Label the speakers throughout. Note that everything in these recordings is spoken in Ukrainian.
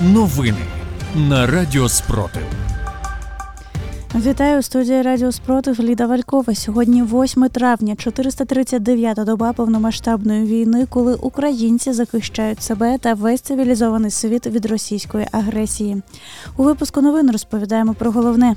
Speaker 1: Новини на Радіо Спротив.
Speaker 2: Вітаю у студії Радіо Спротив Ліда Валькова. Сьогодні 8 травня, 439-та доба повномасштабної війни, коли українці захищають себе та весь цивілізований світ від російської агресії. У випуску новин розповідаємо про головне.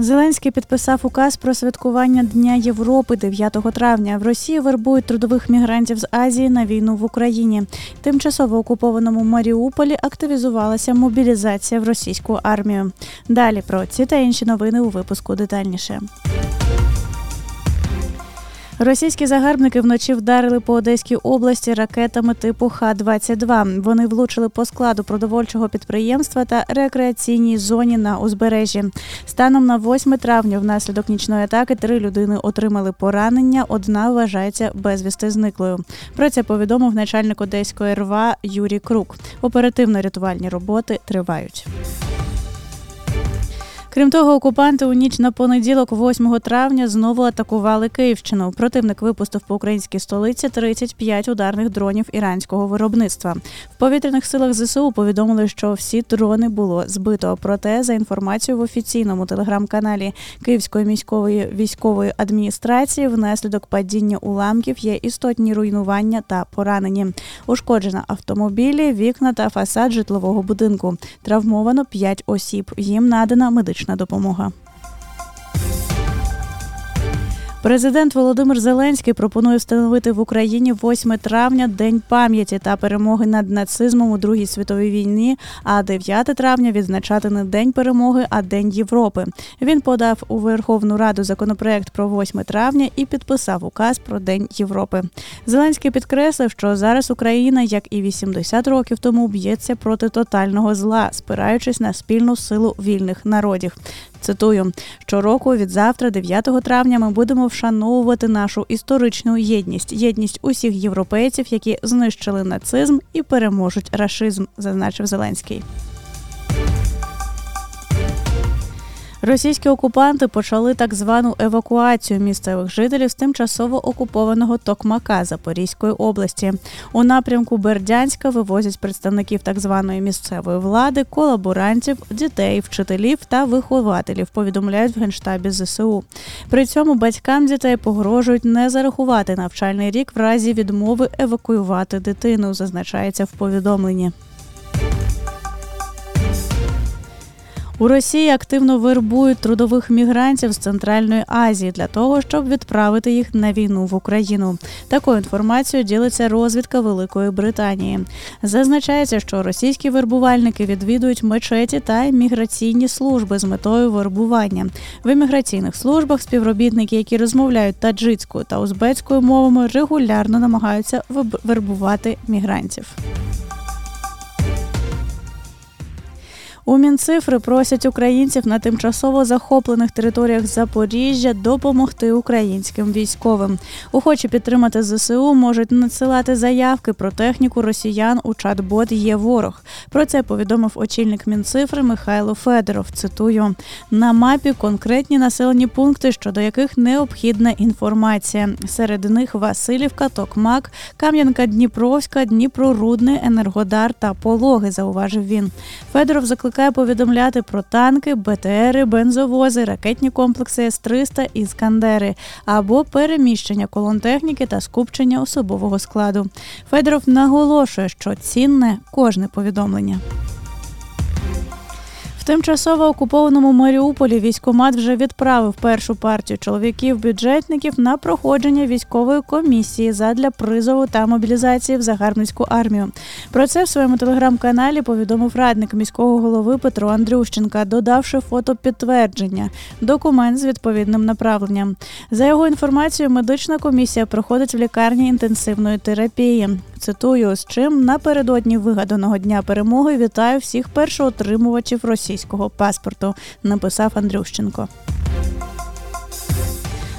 Speaker 2: Зеленський підписав указ про святкування Дня Європи 9 травня. В Росії вербують трудових мігрантів з Азії на війну в Україні. Тимчасово окупованому Маріуполі активізувалася мобілізація в російську армію. Далі про ці та інші новини у випуску детальніше. Російські загарбники вночі вдарили по Одеській області ракетами типу Х-22. Вони влучили по складу продовольчого підприємства та рекреаційній зоні на узбережжі. Станом на 8 травня, внаслідок нічної атаки, три людини отримали поранення. Одна вважається безвісти зниклою. Про це повідомив начальник Одеської РВА Юрій Крук. Оперативно-рятувальні роботи тривають. Крім того, окупанти у ніч на понеділок, 8 травня, знову атакували Київщину. Противник випустив по українській столиці 35 ударних дронів іранського виробництва. В повітряних силах ЗСУ повідомили, що всі дрони було збито. Проте, за інформацією в офіційному телеграм-каналі Київської міської військової адміністрації, внаслідок падіння уламків є істотні руйнування та поранені. Ушкоджено автомобілі, вікна та фасад житлового будинку. Травмовано 5 осіб. Їм надана медична медична допомога. Президент Володимир Зеленський пропонує встановити в Україні 8 травня День пам'яті та перемоги над нацизмом у Другій світовій війні, а 9 травня відзначати не День перемоги, а День Європи. Він подав у Верховну Раду законопроект про 8 травня і підписав указ про День Європи. Зеленський підкреслив, що зараз Україна, як і 80 років тому, б'ється проти тотального зла, спираючись на спільну силу вільних народів. Цитую щороку від завтра, 9 травня, ми будемо вшановувати нашу історичну єдність, єдність усіх європейців, які знищили нацизм і переможуть рашизм, зазначив Зеленський. Російські окупанти почали так звану евакуацію місцевих жителів з тимчасово окупованого Токмака Запорізької області. У напрямку Бердянська вивозять представників так званої місцевої влади, колаборантів, дітей, вчителів та вихователів. Повідомляють в генштабі ЗСУ. При цьому батькам дітей погрожують не зарахувати навчальний рік в разі відмови евакуювати дитину. Зазначається в повідомленні. У Росії активно вербують трудових мігрантів з Центральної Азії для того, щоб відправити їх на війну в Україну. Такою інформацією ділиться розвідка Великої Британії. Зазначається, що російські вербувальники відвідують мечеті та міграційні служби з метою вербування. В імміграційних службах співробітники, які розмовляють таджицькою та узбецькою мовами, регулярно намагаються вербувати мігрантів. У Мінцифри просять українців на тимчасово захоплених територіях Запоріжжя допомогти українським військовим. Охочі підтримати ЗСУ можуть надсилати заявки про техніку росіян у чат-бот Є ворог. Про це повідомив очільник Мінцифри Михайло Федоров. Цитую на мапі конкретні населені пункти, щодо яких необхідна інформація. Серед них Васильівка, Токмак, Кам'янка, Дніпровська, Дніпрорудне, Енергодар та Пологи. Зауважив він. Федоров закликає закликає повідомляти про танки, БТРи, бензовози, ракетні комплекси С-300 і Скандери або переміщення колон техніки та скупчення особового складу. Федоров наголошує, що цінне кожне повідомлення тимчасово окупованому Маріуполі військомат вже відправив першу партію чоловіків-бюджетників на проходження військової комісії задля призову та мобілізації в загарбницьку армію. Про це в своєму телеграм-каналі повідомив радник міського голови Петро Андрющенка, додавши фото підтвердження, документ з відповідним направленням. За його інформацією, медична комісія проходить в лікарні інтенсивної терапії. Цитую, з чим напередодні вигаданого дня перемоги вітаю всіх першоотримувачів російського паспорту. Написав Андрющенко.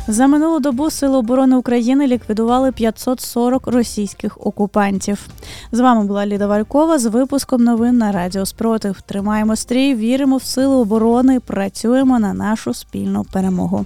Speaker 2: За минулу добу Сили оборони України ліквідували 540 російських окупантів. З вами була Ліда Валькова з випуском новин на Радіо Спротив. Тримаємо стрій, віримо в сили оборони, працюємо на нашу спільну перемогу.